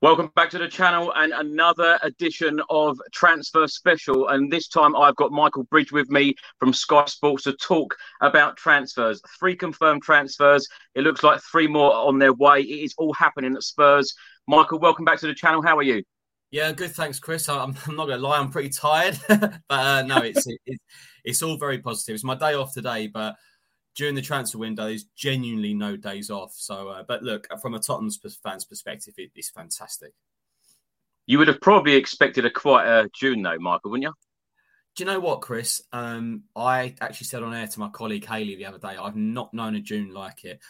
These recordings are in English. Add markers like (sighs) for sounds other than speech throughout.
Welcome back to the channel and another edition of Transfer Special. And this time I've got Michael Bridge with me from Sky Sports to talk about transfers. Three confirmed transfers. It looks like three more on their way. It is all happening at Spurs. Michael, welcome back to the channel. How are you? Yeah, good. Thanks, Chris. I'm, I'm not going to lie, I'm pretty tired, (laughs) but uh, no, it's it, it's all very positive. It's my day off today, but during the transfer window, there's genuinely no days off. So, uh, but look, from a Tottenham fans' perspective, it, it's fantastic. You would have probably expected a quite a June, though, Michael, wouldn't you? Do you know what, Chris? Um, I actually said on air to my colleague Haley the other day, I've not known a June like it.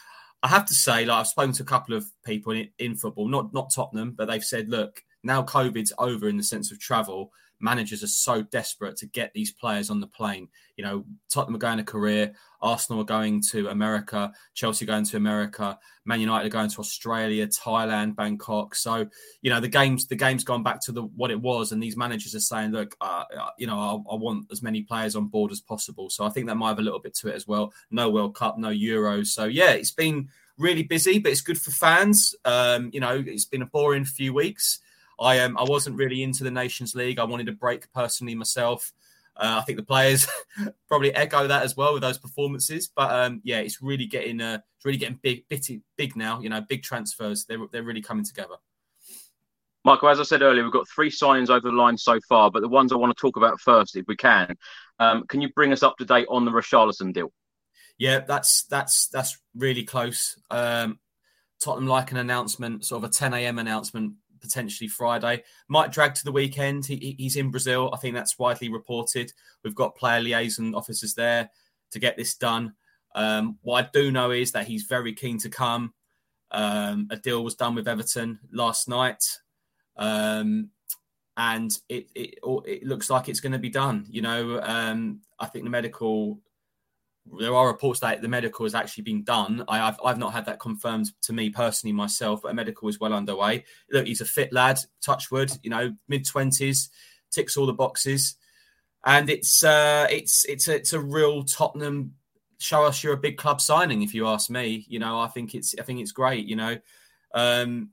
I have to say, like I've spoken to a couple of people in, in football, not not Tottenham, but they've said, look, now COVID's over in the sense of travel managers are so desperate to get these players on the plane. You know, Tottenham are going to Korea, Arsenal are going to America, Chelsea going to America, Man United are going to Australia, Thailand, Bangkok. So, you know, the game's the game's gone back to the what it was, and these managers are saying, look, uh, uh you know, I, I, want as many players on board as possible. So I think that might have a little bit to it as well. No World Cup, no Euros. So yeah, it's been really busy, but it's good for fans. Um, you know, it's been a boring few weeks. I um, I wasn't really into the Nations League. I wanted a break personally myself. Uh, I think the players (laughs) probably echo that as well with those performances. But um, yeah, it's really getting uh, it's really getting big, bitty, big now. You know, big transfers. They're they're really coming together. Michael, as I said earlier, we've got three signings over the line so far, but the ones I want to talk about first, if we can, um, can you bring us up to date on the Richarlison deal? Yeah, that's that's that's really close. Um, Tottenham like an announcement, sort of a 10 a.m. announcement potentially Friday. Might drag to the weekend. He, he's in Brazil. I think that's widely reported. We've got player liaison officers there to get this done. Um, what I do know is that he's very keen to come. Um, a deal was done with Everton last night. Um, and it, it, it looks like it's going to be done. You know, um, I think the medical there are reports that the medical has actually been done. I, have I've not had that confirmed to me personally myself, but a medical is well underway. Look, he's a fit lad, touchwood, you know, mid twenties, ticks all the boxes, and it's uh, it's it's a, it's a real Tottenham. Show us you're a big club signing, if you ask me. You know, I think it's I think it's great. You know, um,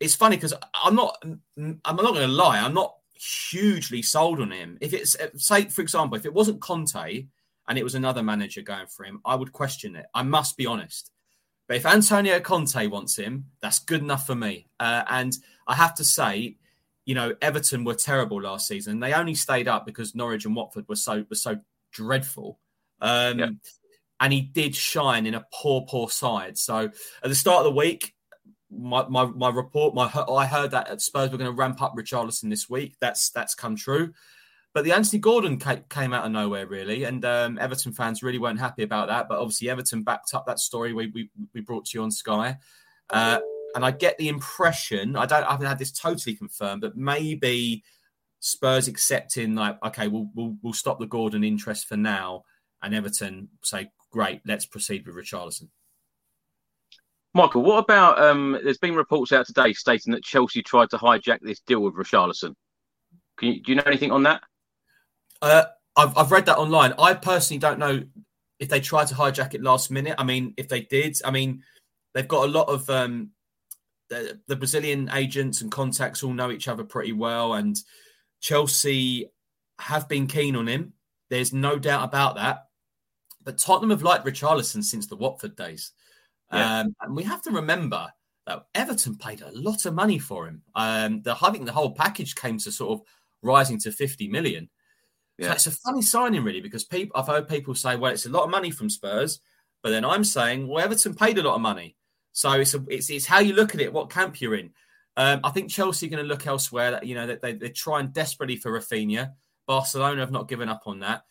it's funny because I'm not I'm not going to lie, I'm not hugely sold on him. If it's say, for example, if it wasn't Conte and it was another manager going for him, I would question it. I must be honest. But if Antonio Conte wants him, that's good enough for me. Uh, and I have to say, you know, Everton were terrible last season. They only stayed up because Norwich and Watford were so were so dreadful. Um, yeah. And he did shine in a poor, poor side. So at the start of the week, my, my, my report, my I heard that Spurs were going to ramp up Richarlison this week. That's that's come true. But the Anthony Gordon came out of nowhere, really, and um, Everton fans really weren't happy about that. But obviously, Everton backed up that story we we, we brought to you on Sky. Uh, and I get the impression I don't I haven't had this totally confirmed, but maybe Spurs accepting like okay, we'll we'll, we'll stop the Gordon interest for now, and Everton say great, let's proceed with Richarlison. Michael, what about? Um, there's been reports out today stating that Chelsea tried to hijack this deal with Richarlison. Can you, do you know anything on that? Uh, I've, I've read that online. I personally don't know if they tried to hijack it last minute. I mean, if they did, I mean, they've got a lot of um, the, the Brazilian agents and contacts all know each other pretty well, and Chelsea have been keen on him. There's no doubt about that. But Tottenham have liked Richarlison since the Watford days. Yeah. Um, and we have to remember that Everton paid a lot of money for him. Um, the, I think the whole package came to sort of rising to 50 million. Yeah. So it's a funny signing, really, because people I've heard people say, well, it's a lot of money from Spurs. But then I'm saying, well, Everton paid a lot of money. So it's a, it's it's how you look at it, what camp you're in. Um, I think Chelsea are going to look elsewhere. That you know that they, they're trying desperately for Raphinha. Barcelona have not given up on that.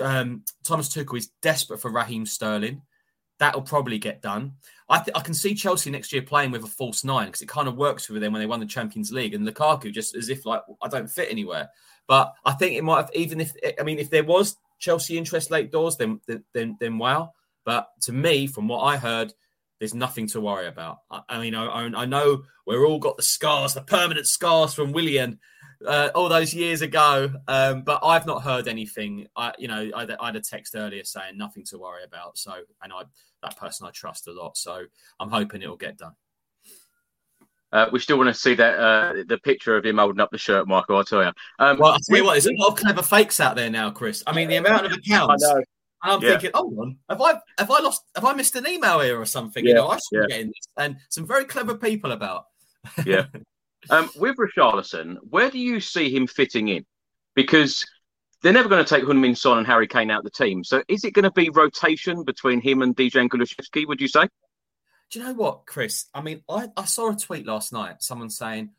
Um, Thomas Tuchel is desperate for Raheem Sterling. That'll probably get done. I, th- I can see Chelsea next year playing with a false nine because it kind of works for them when they won the Champions League and Lukaku just as if like I don't fit anywhere. But I think it might have even if I mean if there was Chelsea interest late doors, then then then wow. But to me, from what I heard, there's nothing to worry about. I, I mean, I, I, know we're all got the scars, the permanent scars from Willian uh, all those years ago, um, but I've not heard anything. I, you know, I, I, had a text earlier saying nothing to worry about. So, and I that person I trust a lot. So, I'm hoping it will get done. Uh, we still want to see that uh, the picture of him holding up the shirt, Michael. I'll tell you. Um, well, I tell you what, there's a lot of clever fakes out there now, Chris. I mean, the amount of accounts I know. and I'm yeah. thinking, hold on, have I have I lost have I missed an email here or something? Yeah. You know, I should yeah. be getting this. And some very clever people about. yeah. (laughs) Um, with Richarlison, where do you see him fitting in? Because they're never going to take Heung-min Son and Harry Kane out of the team. So is it going to be rotation between him and Dejan Kulusevski, would you say? Do you know what, Chris? I mean, I, I saw a tweet last night, someone saying,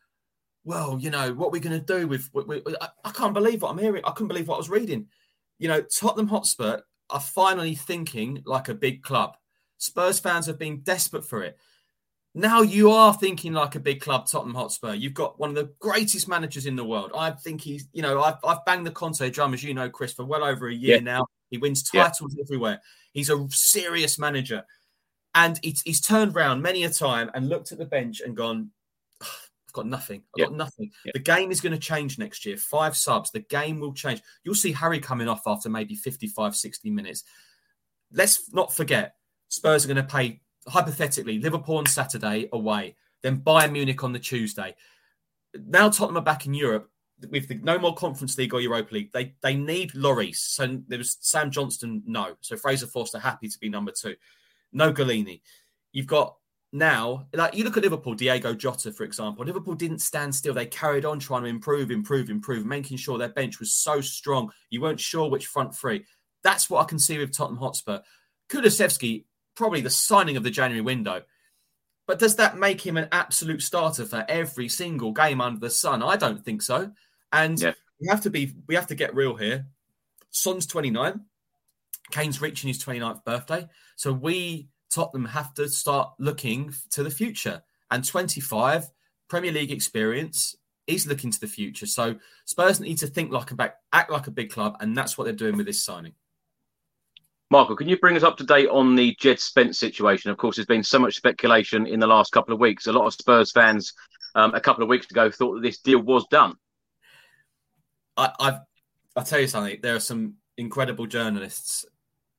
well, you know, what we're going to do with I, I, can't believe what I'm hearing. I couldn't believe what I was reading. You know, Tottenham Hotspur are finally thinking like a big club. Spurs fans have been desperate for it. Now you are thinking like a big club, Tottenham Hotspur. You've got one of the greatest managers in the world. I think he's, you know, I've, I've banged the Conte drum, as you know, Chris, for well over a year yeah. now. He wins titles yeah. everywhere. He's a serious manager. And he's, he's turned around many a time and looked at the bench and gone, I've got nothing. I've got nothing. The game is going to change next year. Five subs. The game will change. You'll see Harry coming off after maybe 55, 60 minutes. Let's not forget, Spurs are going to pay, hypothetically, Liverpool on Saturday away, then Bayern Munich on the Tuesday. Now Tottenham are back in Europe with the, no more Conference League or Europa League. They they need Lloris. So there was Sam Johnstone, no. So Fraser Forster happy to be number two. No Gollini. You've got now, like you look at Liverpool, Diego Jota, for example, Liverpool didn't stand still. They carried on trying to improve, improve, improve, making sure their bench was so strong. You weren't sure which front three. That's what I can see with Tottenham Hotspur. Kulusevski, probably the signing of the January window. But does that make him an absolute starter for every single game under the sun? I don't think so. And yeah. we have to be, we have to get real here. Son's 29. Kane's reaching his 29th birthday. So we Tottenham have to start looking to the future. And 25 Premier League experience is looking to the future. So Spurs need to think like a back, act like a big club, and that's what they're doing with this signing. Michael, can you bring us up to date on the Jed Spence situation? Of course, there's been so much speculation in the last couple of weeks. A lot of Spurs fans um, a couple of weeks ago thought that this deal was done. I, I've, I'll tell you something. There are some incredible journalists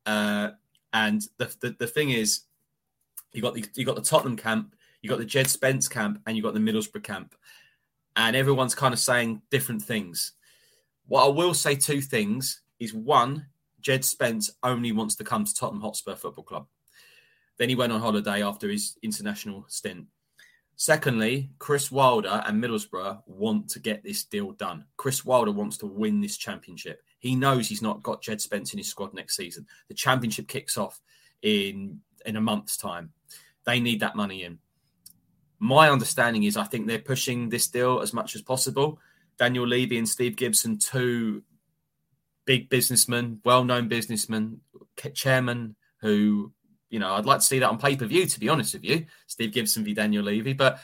uh, and the, the, the thing is, you got the you got the Tottenham camp, you got the Jed Spence camp, and you got the Middlesbrough camp, and everyone's kind of saying different things. What I will say two things is one, Jed Spence only wants to come to Tottenham Hotspur Football Club. Then he went on holiday after his international stint. Secondly, Chris Wilder and Middlesbrough want to get this deal done. Chris Wilder wants to win this championship. He knows he's not got Jed Spence in his squad next season. The championship kicks off in in a month's time. They need that money in. My understanding is I think they're pushing this deal as much as possible. Daniel Levy and Steve Gibson, two big businessman, well-known businessman, chairman who you know, I'd like to see that on pay per view, to be honest with you. Steve Gibson v Daniel Levy. But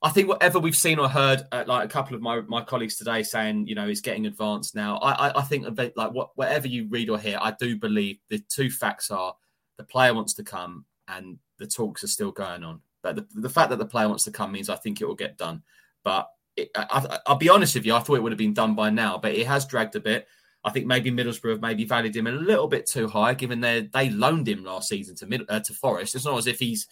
I think whatever we've seen or heard, uh, like a couple of my, my colleagues today saying, you know, it's getting advanced now. I, I, I think like what, whatever you read or hear, I do believe the two facts are the player wants to come and the talks are still going on. But the, the fact that the player wants to come means I think it will get done. But it, I, will be honest with you, I thought it would have been done by now, but it has dragged a bit. I think maybe Middlesbrough have maybe valued him a little bit too high, given they they loaned him last season to Mid, uh, to Forest. It's not as if he's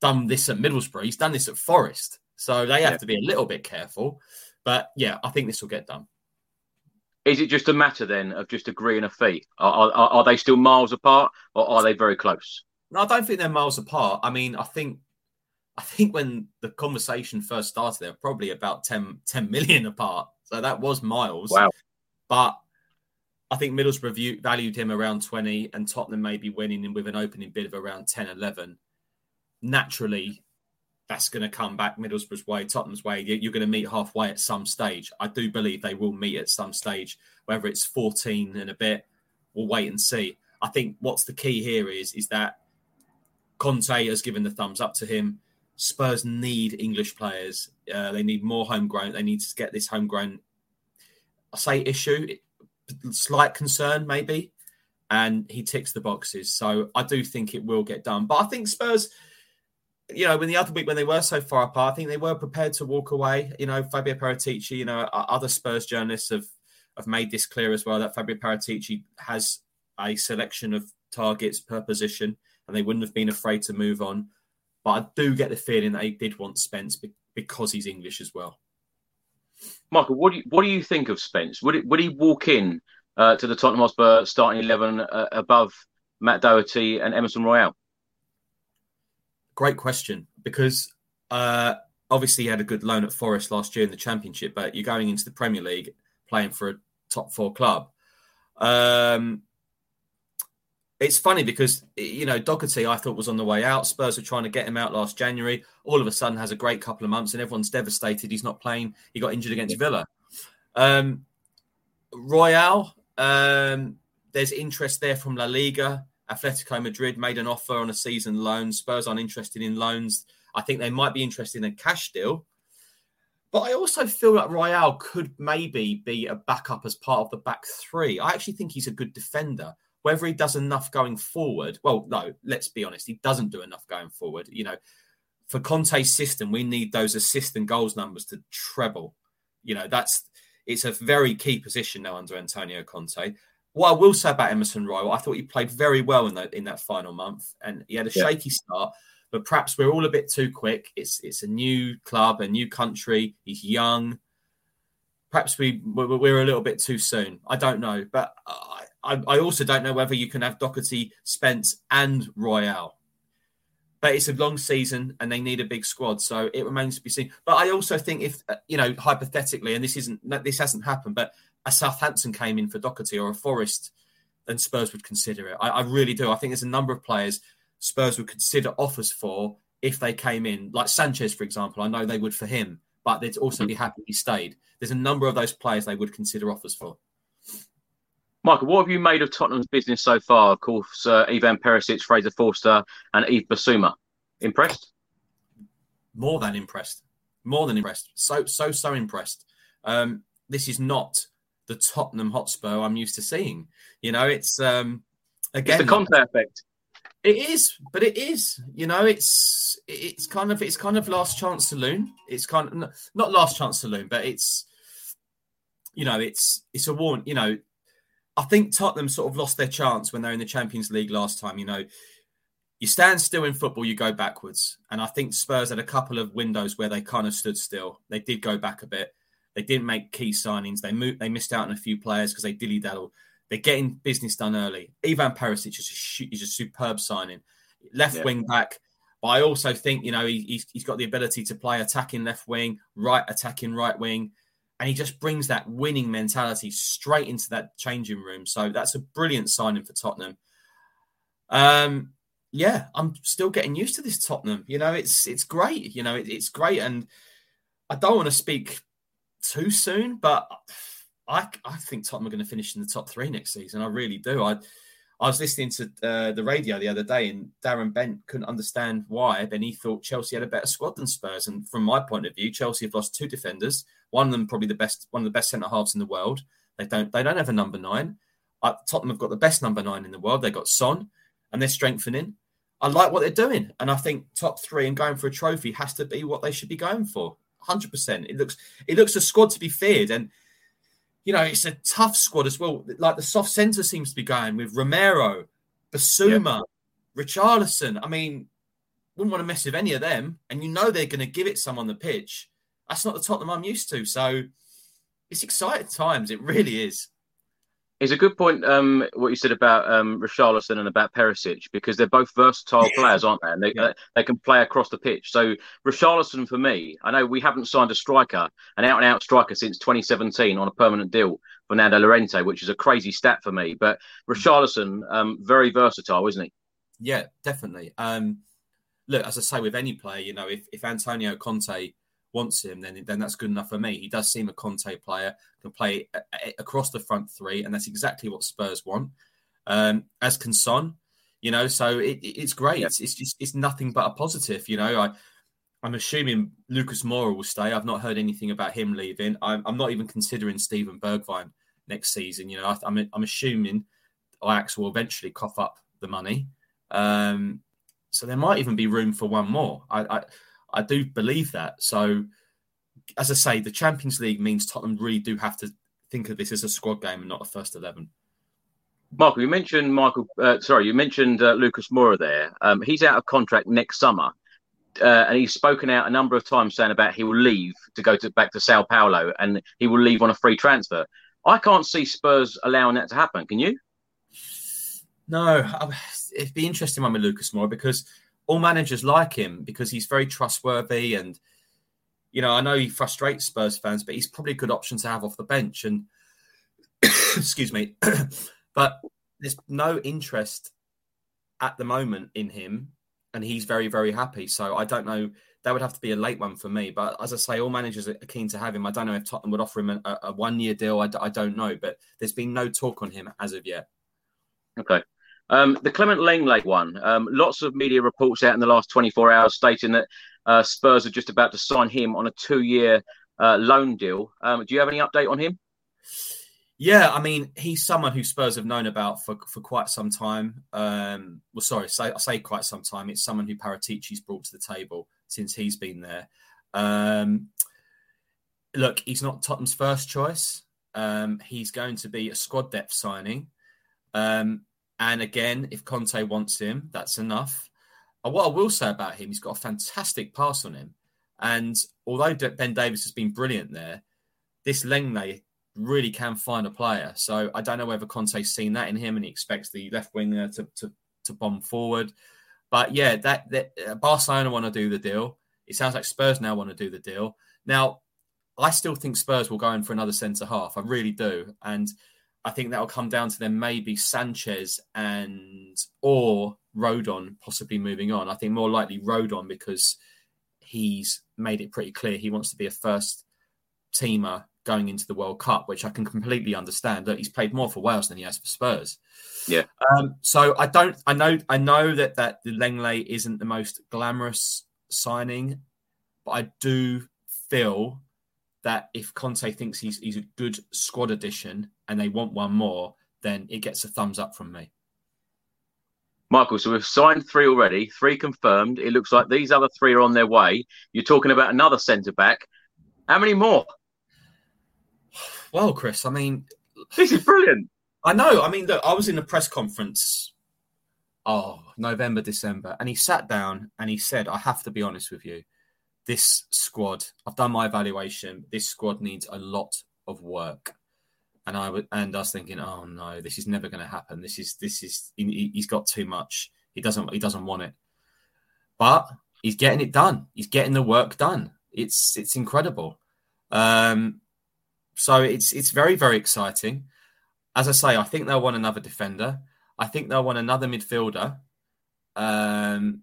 done this at Middlesbrough; he's done this at Forest, so they have yeah. to be a little bit careful. But yeah, I think this will get done. Is it just a matter then of just agreeing a fee? Are, are, are they still miles apart, or are they very close? No, I don't think they're miles apart. I mean, I think I think when the conversation first started, they're probably about 10, 10 million apart. So that was miles. Wow. But I think Middlesbrough view, valued him around 20 and Tottenham may be winning him with an opening bid of around 10, 11. Naturally, that's going to come back Middlesbrough's way, Tottenham's way. You're going to meet halfway at some stage. I do believe they will meet at some stage, whether it's 14 and a bit. We'll wait and see. I think what's the key here is is that Conte has given the thumbs up to him. Spurs need English players. Uh, they need more homegrown. They need to get this homegrown. I say issue slight concern, maybe. And he ticks the boxes. So I do think it will get done. But I think Spurs, you know, when the other week when they were so far apart, I think they were prepared to walk away. You know, Fabio Paratici, you know, other Spurs journalists have have made this clear as well that Fabio Paratici has a selection of targets per position, and they wouldn't have been afraid to move on. But I do get the feeling that he did want Spence because he's English as well. Michael, what do you what do you think of Spence? Would it, would he walk in uh, to the Tottenham Hotspur starting eleven uh, above Matt Doherty and Emerson Royal? Great question, because uh, obviously he had a good loan at Forest last year in the Championship, but you're going into the Premier League playing for a top four club. Um, it's funny because you know Doherty I thought was on the way out. Spurs were trying to get him out last January. All of a sudden has a great couple of months, and everyone's devastated. He's not playing. He got injured against Villa. Um, Royal, um, there's interest there from La Liga. Atletico Madrid made an offer on a season loan. Spurs aren't interested in loans. I think they might be interested in a cash deal. But I also feel like Royal could maybe be a backup as part of the back three. I actually think he's a good defender. Whether he does enough going forward, well, no, let's be honest, he doesn't do enough going forward. You know, for Conte's system, we need those assist and goals numbers to treble. You know, that's it's a very key position now under Antonio Conte. What I will say about Emerson Royal, I thought he played very well in that in that final month, and he had a yeah. shaky start. But perhaps we're all a bit too quick. It's it's a new club, a new country. He's young. Perhaps we we're a little bit too soon. I don't know, but I, I, also don't know whether you can have Doherty, Spence, and Royal. But it's a long season, and they need a big squad, so it remains to be seen. But I also think if uh, you know, hypothetically, and this isn't this hasn't happened, but a Southampton came in for Doherty or a Forest, then Spurs would consider it. I, I really do. I think there's a number of players Spurs would consider offers for if they came in, like Sanchez, for example. I know they would for him, but they'd also be happy he stayed. There's a number of those players they would consider offers for. Michael, what have you made of Tottenham's business so far? Of course, uh, Ivan Perisic, Fraser Forster, and Yves Bissouma. Impressed? More than impressed. More than impressed. So, so, so impressed. Um, this is not the Tottenham Hotspur I'm used to seeing. You know, it's um, again it's the Conte effect. It is, but it is. You know, it's it's kind of it's kind of last chance saloon. It's kind of not last chance saloon, but it's you know, it's it's a warn. You know, I think Tottenham sort of lost their chance when they're in the Champions League last time. You know, you stand still in football, you go backwards. And I think Spurs had a couple of windows where they kind of stood still. They did go back a bit. They didn't make key signings. They moved, they missed out on a few players because they dilly daddle. They're getting business done early. Ivan Perisic is a, is a superb signing. Left yeah. wing back. But I also think, you know, he, he's, he's got the ability to play attacking left wing, right attacking right wing, and he just brings that winning mentality straight into that changing room. So that's a brilliant signing for Tottenham. Um, yeah, I'm still getting used to this Tottenham. You know, it's it's great. You know, it, it's great, and I don't want to speak too soon, but I I think Tottenham are going to finish in the top three next season. I really do. I I was listening to uh, the radio the other day, and Darren Bent couldn't understand why. Then he thought Chelsea had a better squad than Spurs. And from my point of view, Chelsea have lost two defenders. One of them probably the best, one of the best centre halves in the world. They don't, they don't have a number nine. Uh, Tottenham have got the best number nine in the world. They've got Son, and they're strengthening. I like what they're doing, and I think top three and going for a trophy has to be what they should be going for. Hundred percent. It looks, it looks a squad to be feared, and you know, it's a tough squad as well. Like the soft centre seems to be going with Romero, Bissouma, yeah. Richarlison. I mean, wouldn't want to mess with any of them. And you know they're going to give it some on the pitch. That's not the Tottenham I'm used to. So it's exciting times. It really is. It's a good point um, what you said about um, Richarlison and about Perisic because they're both versatile players, aren't they? And they, yeah. they can play across the pitch. So Richarlison, for me, I know we haven't signed a striker, an out-and-out striker since 2017 on a permanent deal, Fernando Llorente, which is a crazy stat for me. But Richarlison, um, very versatile, isn't he? Yeah, definitely. Um, look, as I say with any player, you know, if, if Antonio Conte wants him, then then that's good enough for me. He does seem a Conte player, can play a, a, across the front three, and that's exactly what Spurs want. Um, as can Son, you know, so it, it's great. Yeah. It's, it's just it's nothing but a positive, you know. I I'm assuming Lucas Moura will stay. I've not heard anything about him leaving. I'm, I'm not even considering Steven Bergwijn next season. You know, I, am I'm, I'm assuming Ajax will eventually cough up the money. Um, so there might even be room for one more. I, I I do believe that. So, as I say, the Champions League means Tottenham really do have to think of this as a squad game and not a first eleven. Michael, you mentioned Michael. Uh, sorry, you mentioned uh, Lucas Moura there. Um, he's out of contract next summer, uh, and he's spoken out a number of times saying about he will leave to go to back to Sao Paulo, and he will leave on a free transfer. I can't see Spurs allowing that to happen. Can you? No, it'd be interesting one with Lucas Moura because all managers like him because he's very trustworthy and you know, I know he frustrates Spurs fans, but he's probably a good option to have off the bench. And (coughs) excuse me, (coughs) but there's no interest at the moment in him, and he's very, very happy. So I don't know. That would have to be a late one for me. But as I say, all managers are keen to have him. I don't know if Tottenham would offer him a, a one year deal. I, I don't know, but there's been no talk on him as of yet. Okay. Um, the Clement Lenglet one, um, lots of media reports out in the last 24 hours stating that uh, Spurs are just about to sign him on a two year uh, loan deal. Um, do you have any update on him? Yeah, I mean, he's someone who Spurs have known about for, for quite some time. Um, well, sorry, say, I say quite some time. It's someone who Paratici's brought to the table since he's been there. Um, look, he's not Tottenham's first choice. Um, he's going to be a squad depth signing. Um, and again, if Conte wants him, that's enough. And what I will say about him, he's got a fantastic pass on him. And although Ben Davies has been brilliant there, this Lenglet really can find a player. So I don't know whether Conte's seen that in him and he expects the left winger to, to, to bomb forward. But yeah, that, that uh, Barcelona want to do the deal. It sounds like Spurs now want to do the deal. Now, I still think Spurs will go in for another centre half. I really do. And I think that'll come down to them maybe Sanchez and or Rodon possibly moving on. I think more likely Rodon because he's made it pretty clear he wants to be a first teamer going into the World Cup, which I can completely understand. That he's played more for Wales than he has for Spurs. Yeah. Um, so I don't. I know. I know that that the Lenglet isn't the most glamorous signing, but I do feel that if Conte thinks he's he's a good squad addition and they want one more, then it gets a thumbs up from me. Michael, so we've signed three already, three confirmed. It looks like these other three are on their way. You're talking about another centre back. How many more? Well, Chris, I mean, this is brilliant. I know. I mean, look, I was in a press conference, oh, November, December, and he sat down and he said, I have to be honest with you this squad, I've done my evaluation. This squad needs a lot of work. And I would, and I was thinking, oh no, this is never going to happen. This is, this is, he, has got too much. He doesn't, he doesn't want it. but he's getting it done. He's getting the work done. It's it's incredible. Um, so it's it's very very exciting. As I say, I think they'll want another defender. I think they'll want another midfielder. Um,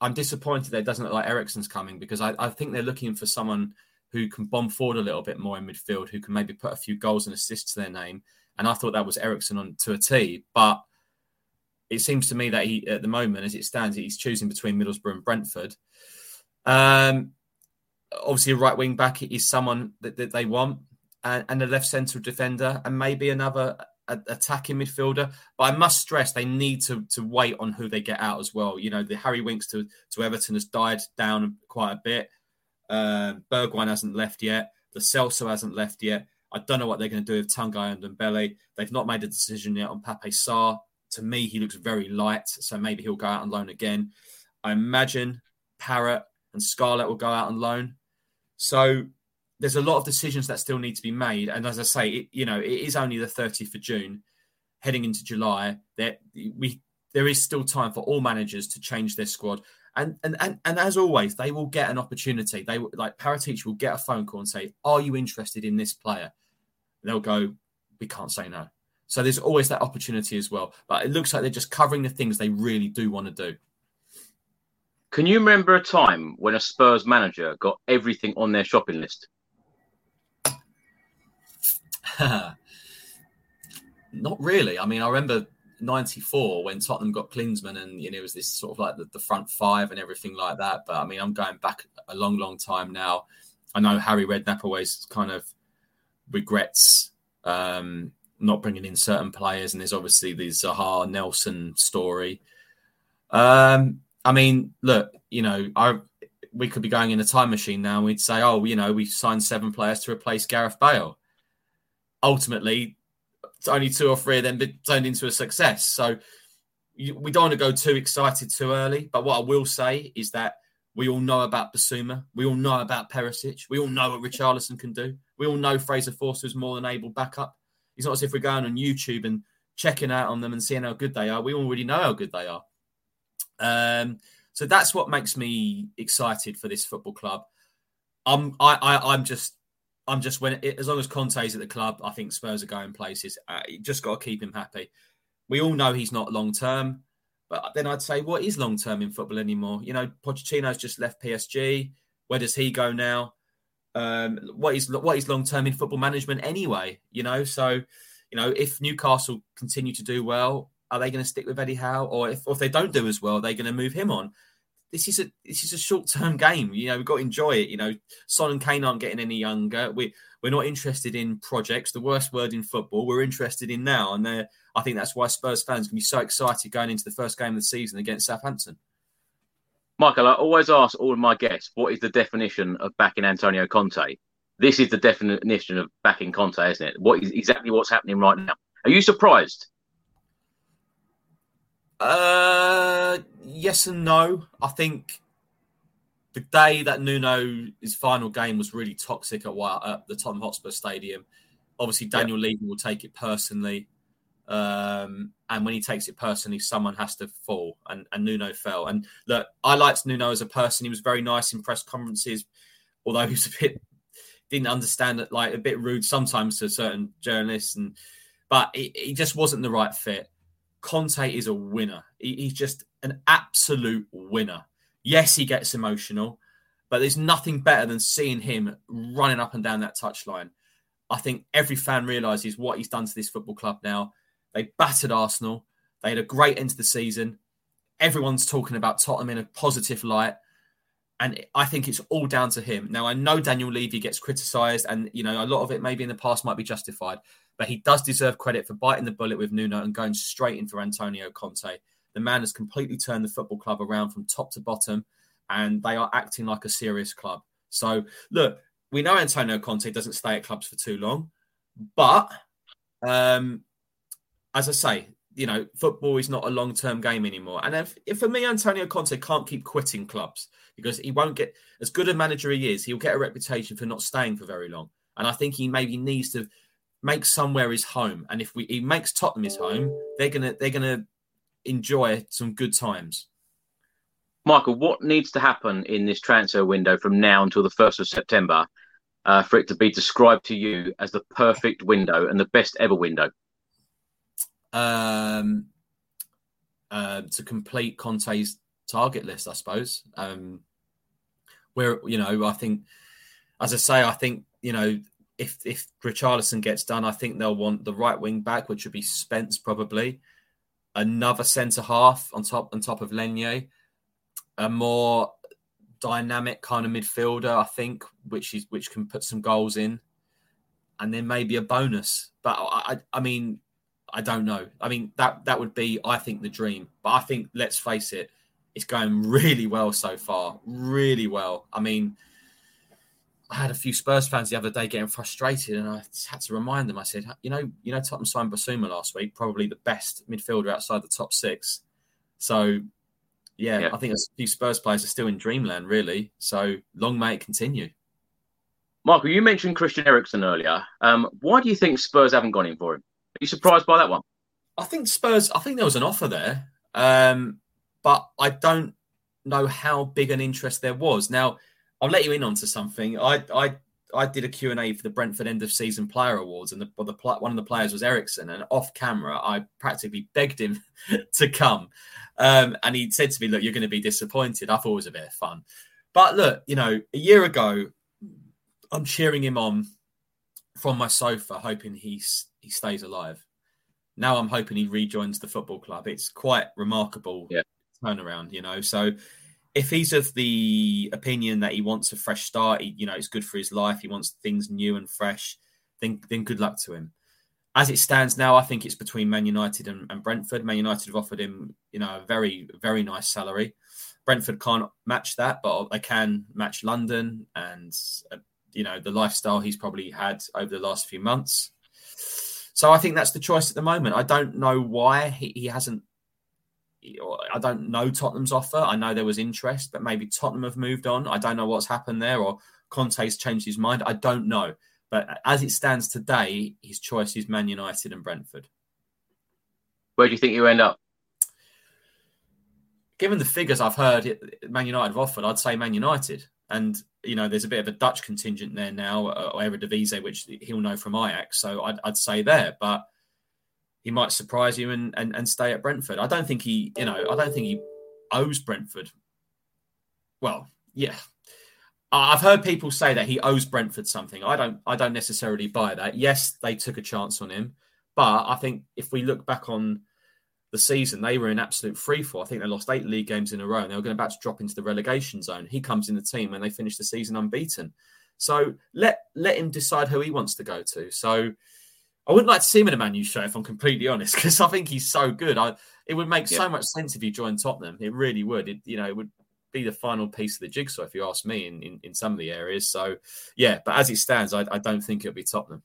I'm disappointed that it doesn't look like Eriksen's coming because I, I think they're looking for someone who can bomb forward a little bit more in midfield, who can maybe put a few goals and assists to their name. And I thought that was Eriksen on to a T, but it seems to me that he, at the moment, as it stands, he's choosing between Middlesbrough and Brentford. Um, obviously, a right wing back is someone that, that they want, and, and a left central defender, and maybe another attacking midfielder. But I must stress they need to to wait on who they get out as well. You know, the Harry Winks to, to Everton has died down quite a bit. Uh, Bergwijn hasn't left yet. Lo Celso hasn't left yet. I don't know what they're going to do with Tanguy Ndombele. They've not made a decision yet on Pape Sarr. To me, he looks very light, so maybe he'll go out on loan again. I imagine Parrott and Scarlett will go out on loan. So there's a lot of decisions that still need to be made. And as I say, it, you know, it is only the 30th of June, heading into July. That we there is still time for all managers to change their squad. And, and and and as always, they will get an opportunity. They like Paratici will get a phone call and say, "Are you interested in this player?" They'll go, "We can't say no." So there's always that opportunity as well. But it looks like they're just covering the things they really do want to do. Can you remember a time when a Spurs manager got everything on their shopping list? (laughs) Not really. I mean, I remember 94 when Tottenham got Klinsmann and you know it was this sort of like the, the, front five and everything like that. But I mean, I'm going back a long, long time now. I know Harry Redknapp always kind of regrets um, not bringing in certain players, and there's obviously the Zaha Nelson story. Um, I mean, look, you know, I we could be going in a time machine now and we'd say, oh, you know, we signed seven players to replace Gareth Bale. Ultimately, only two or three of them turned into a success. So we don't want to go too excited too early. But what I will say is that we all know about Bissouma. We all know about Perisic. We all know what Richarlison can do. We all know Fraser Forster is more than able backup. It's not as if we're going on YouTube and checking out on them and seeing how good they are. We already know how good they are. Um, so that's what makes me excited for this football club. I'm I, I I'm just I'm just when it, as long as Conte's at the club, I think Spurs are going places. Uh, you just got to keep him happy. We all know he's not long term, but then I'd say what is long term in football anymore? You know, Pochettino's just left PSG. Where does he go now? um, what is what is long term in football management anyway. You know, so you know if Newcastle continue to do well, are they going to stick with Eddie Howe, or if, or if they don't do as well, are they're going to move him on. This is a this is a short term game. You know, we've got to enjoy it. You know, Son and Kane aren't getting any younger. We we're not interested in projects. The worst word in football. We're interested in now, and I think that's why Spurs fans can be so excited going into the first game of the season against Southampton. Michael, I always ask all of my guests, what is the definition of backing Antonio Conte? This is the definition of backing Conte, isn't it? What is exactly what's happening right now? Are you surprised? Uh, yes and no. I think the day that Nuno his final game was really toxic at, at the Tottenham Hotspur Stadium. Obviously, Daniel yeah. Levy will take it personally. Um, and when he takes it personally, someone has to fall. And, and Nuno fell. And look, I liked Nuno as a person. He was very nice in press conferences, although he was a bit didn't understand it, like a bit rude sometimes to certain journalists. And but he, he just wasn't the right fit. Conte is a winner. He, he's just an absolute winner. Yes, he gets emotional, but there's nothing better than seeing him running up and down that touchline. I think every fan realizes what he's done to this football club now. They battered Arsenal. They had a great end to the season. Everyone's talking about Tottenham in a positive light. And I think it's all down to him. Now, I know Daniel Levy gets criticised, and you know a lot of it maybe in the past might be justified, but he does deserve credit for biting the bullet with Nuno and going straight in for Antonio Conte. The man has completely turned the football club around from top to bottom, and they are acting like a serious club. So, look, we know Antonio Conte doesn't stay at clubs for too long, but um, as I say, you know, football is not a long term game anymore. And if, if, for me, Antonio Conte can't keep quitting clubs because he won't get as good a manager he is, he'll get a reputation for not staying for very long. And I think he maybe needs to make somewhere his home. And if we, he makes Tottenham his home, they're gonna they're gonna enjoy some good times. Michael, what needs to happen in this transfer window from now until the 1st of September uh, for it to be described to you as the perfect window and the best ever window? Um, uh, to complete Conte's target list, I suppose. Um, where you know, I think, as I say, I think you know, if if Richarlison gets done, I think they'll want the right wing back, which would be Spence probably, another centre half on top on top of Lenglet, a more dynamic kind of midfielder, I think, which is which can put some goals in, and then maybe a bonus. But I, I, I mean, I don't know. I mean that that would be, I think, the dream. But I think, let's face it, it's going really well so far. Really well. I mean, I had a few Spurs fans the other day getting frustrated, and I had to remind them. I said, you know, you know, Tottenham signed Bissouma last week, probably the best midfielder outside the top six. So, yeah, yeah. I think a few Spurs players are still in dreamland, really. So, long may it continue. Michael, you mentioned Christian Eriksen earlier. Um, why do you think Spurs haven't gone in for him? Are you surprised by that one? I think Spurs. I think there was an offer there, um, but I don't know how big an interest there was. Now, I'll let you in onto something. I I I did a Q and A for the Brentford End of Season Player Awards, and the, the one of the players was Eriksen. And off camera, I practically begged him (laughs) to come, um, and he said to me, "Look, you're going to be disappointed." I thought it was a bit of fun, but look, you know, a year ago, I'm cheering him on from my sofa, hoping he's he stays alive. Now I'm hoping he rejoins the football club. It's quite remarkable yeah. turnaround, you know. So if he's of the opinion that he wants a fresh start, he, you know, it's good for his life. He wants things new and fresh. Then, then good luck to him. As it stands now, I think it's between Man United and, and Brentford. Man United have offered him, you know, a very, very nice salary. Brentford can't match that, but they can match London and, uh, you know, the lifestyle he's probably had over the last few months. So I think that's the choice at the moment. I don't know why he, he hasn't I don't know Tottenham's offer. I know there was interest, but maybe Tottenham have moved on. I don't know what's happened there, or Conte's changed his mind. I don't know. But as it stands today, his choice is Man United and Brentford. Where do you think you end up? Given the figures I've heard Man United have offered, I'd say Man United. And, you know, there's a bit of a Dutch contingent there now, uh, or Eredivisie, which he'll know from Ajax. So I'd, I'd say there. But he might surprise you and, and, and stay at Brentford. I don't think he, you know, I don't think he owes Brentford. Well, yeah. I've heard people say that he owes Brentford something. I don't I don't necessarily buy that. Yes, they took a chance on him, but I think if we look back on the season, they were in absolute free fall. I think they lost eight league games in a row and they were going about to drop into the relegation zone. He comes in the team and they finish the season unbeaten. So let let him decide who he wants to go to. So I wouldn't like to see him in a Man U show if I'm completely honest, (laughs) because I think he's so good. I it would make yeah. so much sense if he joined Tottenham. It really would. It you know it would be the final piece of the jigsaw if you ask me in, in, in some of the areas. So yeah, but as it stands, I, I don't think it'll be Tottenham.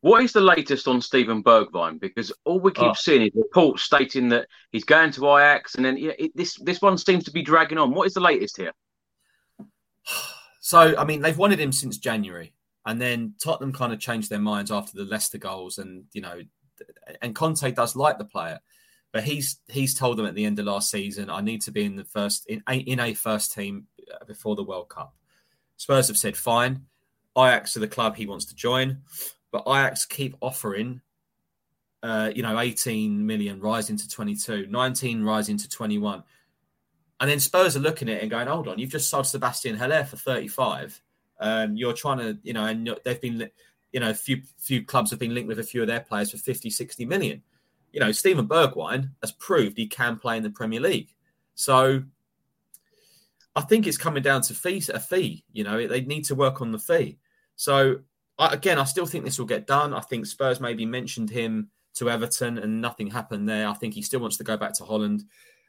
What is the latest on Steven Bergwijn? Because all we keep oh. seeing is reports stating that he's going to Ajax, and then yeah, it, this this one seems to be dragging on. What is the latest here? (sighs) So I mean, they've wanted him since January. And then Tottenham kind of changed their minds after the Leicester goals, and you know, and Conte does like the player, but he's he's told them at the end of last season, I need to be in the first in a, in a first team before the World Cup. Spurs have said fine. Ajax are the club he wants to join, but Ajax keep offering, uh, you know, 18 million rising to 22, 19 rising to 21. And then Spurs are looking at it and going, hold on, you've just sold Sebastien Haller for 35. Um, you're trying to, you know, and they've been, you know, a few few clubs have been linked with a few of their players for 50, 60 million. You know, Steven Bergwijn has proved he can play in the Premier League. So I think it's coming down to fee, a fee. You know, they need to work on the fee. So I, again, I still think this will get done. I think Spurs maybe mentioned him to Everton and nothing happened there. I think he still wants to go back to Holland.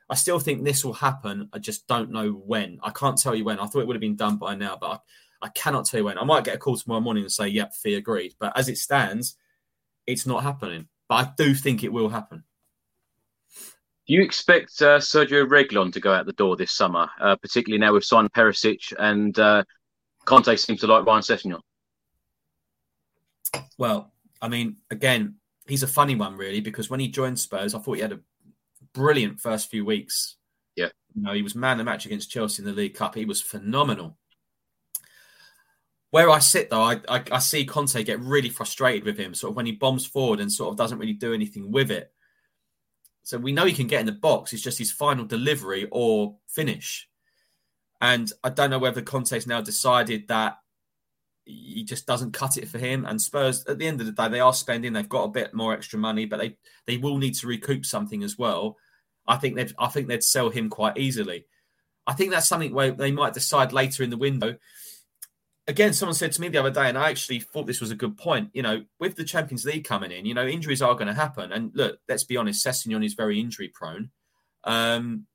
I still think this will happen. I just don't know when. I can't tell you when. I thought it would have been done by now, but I cannot tell you when. I might get a call tomorrow morning and say, yep, fee agreed. But as it stands, it's not happening. But I do think it will happen. Do you expect uh, Sergio Reguilon to go out the door this summer, uh, particularly now we've signed Perisic and uh, Conte seems to like Ryan Sessegnon? Well, I mean, again, he's a funny one, really, because when he joined Spurs, I thought he had a brilliant first few weeks Yeah. You know, he was man of the match against Chelsea in the League Cup. He was phenomenal. Where I sit though, I, I, I see Conte get really frustrated with him, sort of when he bombs forward and sort of doesn't really do anything with it. So we know he can get in the box. It's just his final delivery or finish. And I don't know whether Conte's now decided that he just doesn't cut it for him. And Spurs, at the end of the day, they are spending. They've got a bit more extra money, but they they will need to recoup something as well. I think they I think they'd sell him quite easily. I think that's something where they might decide later in the window. Again, someone said to me the other day, and I actually thought this was a good point. You know, with the Champions League coming in, you know, injuries are going to happen. And look, let's be honest, Sessegnon is very injury prone. Um,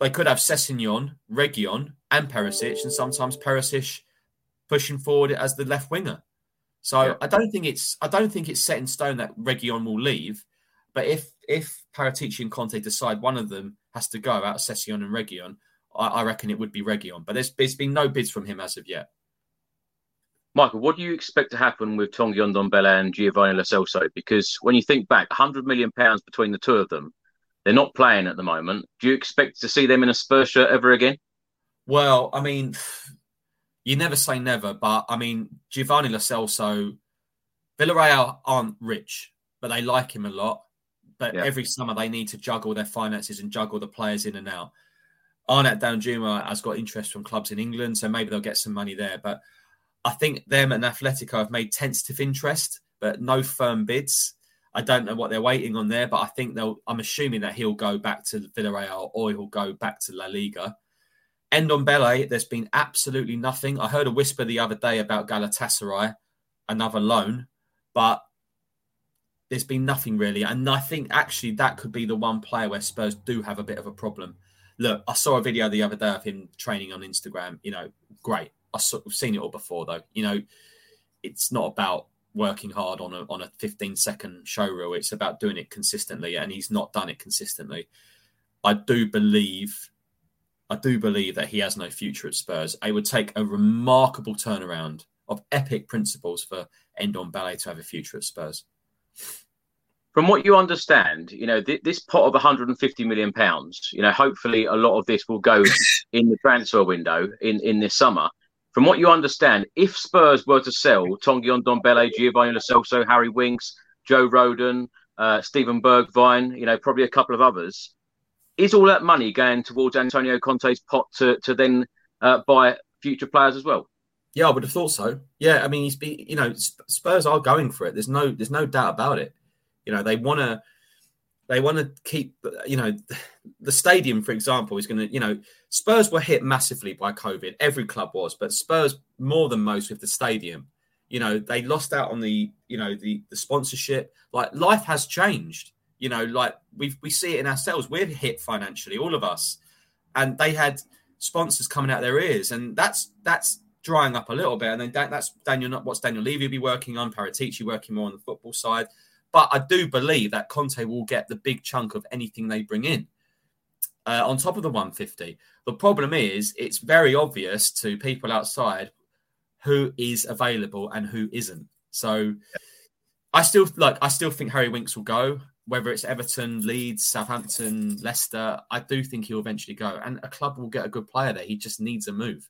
they could have Sessegnon, Reguilon, and Perisic, and sometimes Perisic pushing forward as the left winger. So yeah. I don't think it's I don't think it's set in stone that Reguilon will leave. But if if Paratici and Conte decide one of them has to go out of Sessegnon and Reguilon, I, I, reckon it would be Reguilon. But there's there's been no bids from him as of yet. Michael, what do you expect to happen with Tanguy Ndombele and Giovanni Lo Celso? Because when you think back, 100 million pounds between the two of them, they're not playing at the moment. Do you expect to see them in a Spurs shirt ever again? Well, I mean, you never say never, but I mean, Giovanni Lo Celso, Villarreal aren't rich, but they like him a lot. But yeah. every summer they need to juggle their finances and juggle the players in and out. Arnaut Danjuma has got interest from clubs in England, so maybe they'll get some money there. But I think them and Atletico have made tentative interest, but no firm bids. I don't know what they're waiting on there, but I think they'll. I'm assuming that he'll go back to Villarreal or he'll go back to La Liga. Ndombele, there's been absolutely nothing. I heard a whisper the other day about Galatasaray, another loan, but there's been nothing really. And I think actually that could be the one player where Spurs do have a bit of a problem. Look, I saw a video the other day of him training on Instagram. You know, great. I've seen it all before, though. You know, it's not about working hard on a on a 15 second show reel. It's about doing it consistently, and he's not done it consistently. I do believe, I do believe that he has no future at Spurs. It would take a remarkable turnaround of epic principles for Ndombele to have a future at Spurs. From what you understand, you know th- this pot of 150 million pounds. You know, hopefully a lot of this will go (laughs) in the transfer window in in this summer from what you understand, if Spurs were to sell Tanguy Ndombele, Giovanni Lo Celso, Harry Winks, Joe Rodon, uh, Steven Bergwijn, you know, probably a couple of others, is all that money going towards Antonio Conte's pot to, to then uh, buy future players as well? Yeah, I would have thought so. Yeah, I mean, he's be, you know, Spurs are going for it. There's no, there's no doubt about it. You know, they want to they want to keep, you know, the stadium, for example, is going to, you know, Spurs were hit massively by COVID. Every club was, but Spurs more than most with the stadium. You know, they lost out on the, you know, the the sponsorship. Like life has changed. You know, like we we see it in ourselves. We're hit financially, all of us, and they had sponsors coming out their ears, and that's that's drying up a little bit. And then that's Daniel, not what's Daniel Levy be working on? Paratici working more on the football side. But I do believe that Conte will get the big chunk of anything they bring in uh, on top of the 150. The problem is, it's very obvious to people outside who is available and who isn't. So I still like, I still think Harry Winks will go. Whether it's Everton, Leeds, Southampton, Leicester, I do think he'll eventually go. And a club will get a good player there. He just needs a move.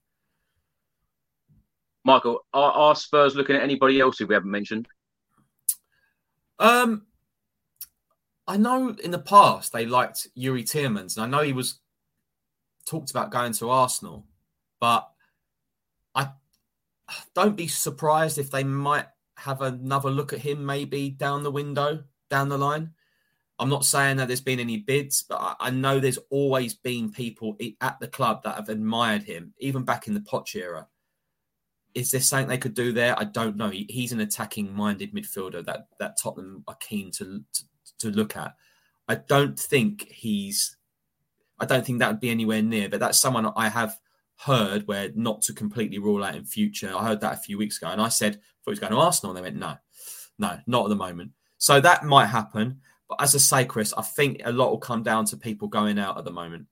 Michael, are, are Spurs looking at anybody else who we haven't mentioned? Um, I know in the past they liked Youri Tielemans, and I know he was talked about going to Arsenal, but I don't be surprised if they might have another look at him maybe down the window, down the line. I'm not saying that there's been any bids, but I know there's always been people at the club that have admired him, even back in the Poch era. Is there something they could do there? I don't know. He, he's an attacking-minded midfielder that that Tottenham are keen to, to to look at. I don't think he's. I don't think that would be anywhere near. But that's someone I have heard where not to completely rule out in future. I heard that a few weeks ago, and I said, "Thought he was going to Arsenal," and they went, "No, no, not at the moment." So that might happen. But as I say, Chris, I think a lot will come down to people going out at the moment.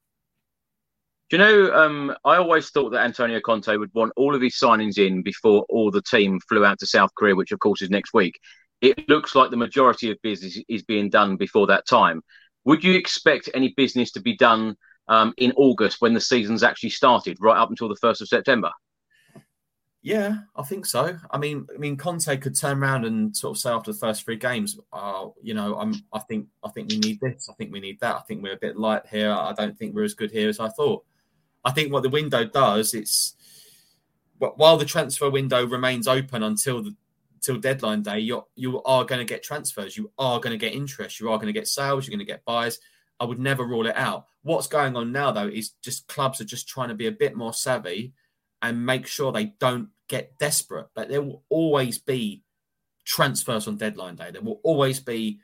Do you know, um, I always thought that Antonio Conte would want all of his signings in before all the team flew out to South Korea, which of course is next week. It looks like the majority of business is being done before that time. Would you expect any business to be done um, in August when the season's actually started, right up until the first of September? Yeah, I think so. I mean, I mean, Conte could turn around and sort of say after the first three games, uh, you know, I'm, I think, I think we need this. I think we need that. I think we're a bit light here. I don't think we're as good here as I thought. I think what the window does, it's while the transfer window remains open until the till deadline day, you you are going to get transfers. You are going to get interest. You are going to get sales. You're going to get buyers. I would never rule it out. What's going on now, though, is just clubs are just trying to be a bit more savvy and make sure they don't get desperate. But there will always be transfers on deadline day. There will always be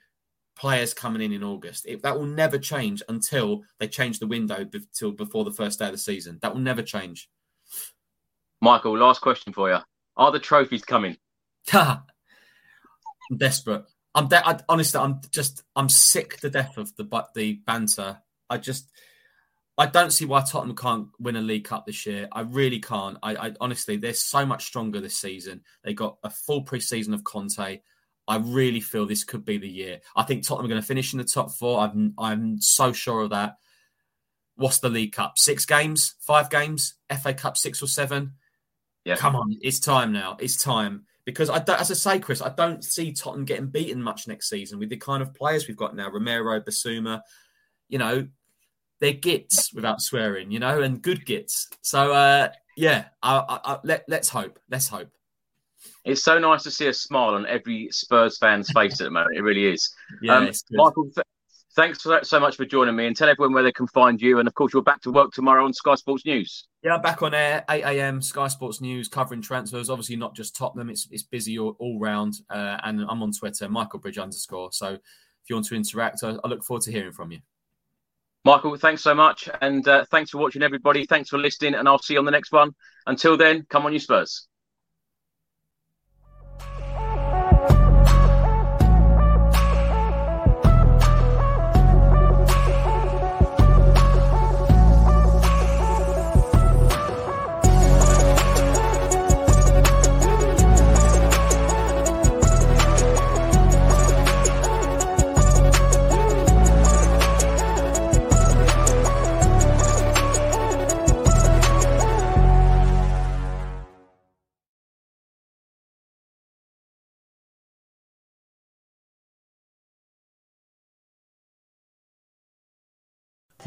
players coming in in August. It, that will never change until they change the window until before the first day of the season. That will never change. Michael, last question for you: Are the trophies coming? (laughs) I'm desperate. I'm de- I, honestly, I'm just, I'm sick to death of the but the banter. I just, I don't see why Tottenham can't win a League Cup this year. I really can't. I, I honestly, they're so much stronger this season. They got a full preseason of Conte. I really feel this could be the year. I think Tottenham are going to finish in the top four. I'm, I'm so sure of that. What's the League Cup? Six games, five games, FA Cup six or seven. Yeah, come on, it's time now. It's time because I as I say, Chris, I don't see Tottenham getting beaten much next season with the kind of players we've got now. Romero, Bissouma. you know, they're gits without swearing, you know, and good gits. So uh, yeah, I, I, I, let let's hope. Let's hope. It's so nice to see a smile on every Spurs fan's face at the moment. It really is. (laughs) Yeah, um, Michael, th- thanks so much for joining me and tell everyone where they can find you. And of course, you're back to work tomorrow on Sky Sports News. Yeah, back on air, 8 a.m. Sky Sports News covering transfers. Obviously, not just Tottenham, it's, it's busy all, all round. Uh, and I'm on Twitter, Michael Bridge underscore. So if you want to interact, I, I look forward to hearing from you. Michael, thanks so much. And uh, thanks for watching, everybody. Thanks for listening. And I'll see you on the next one. Until then, come on, you Spurs.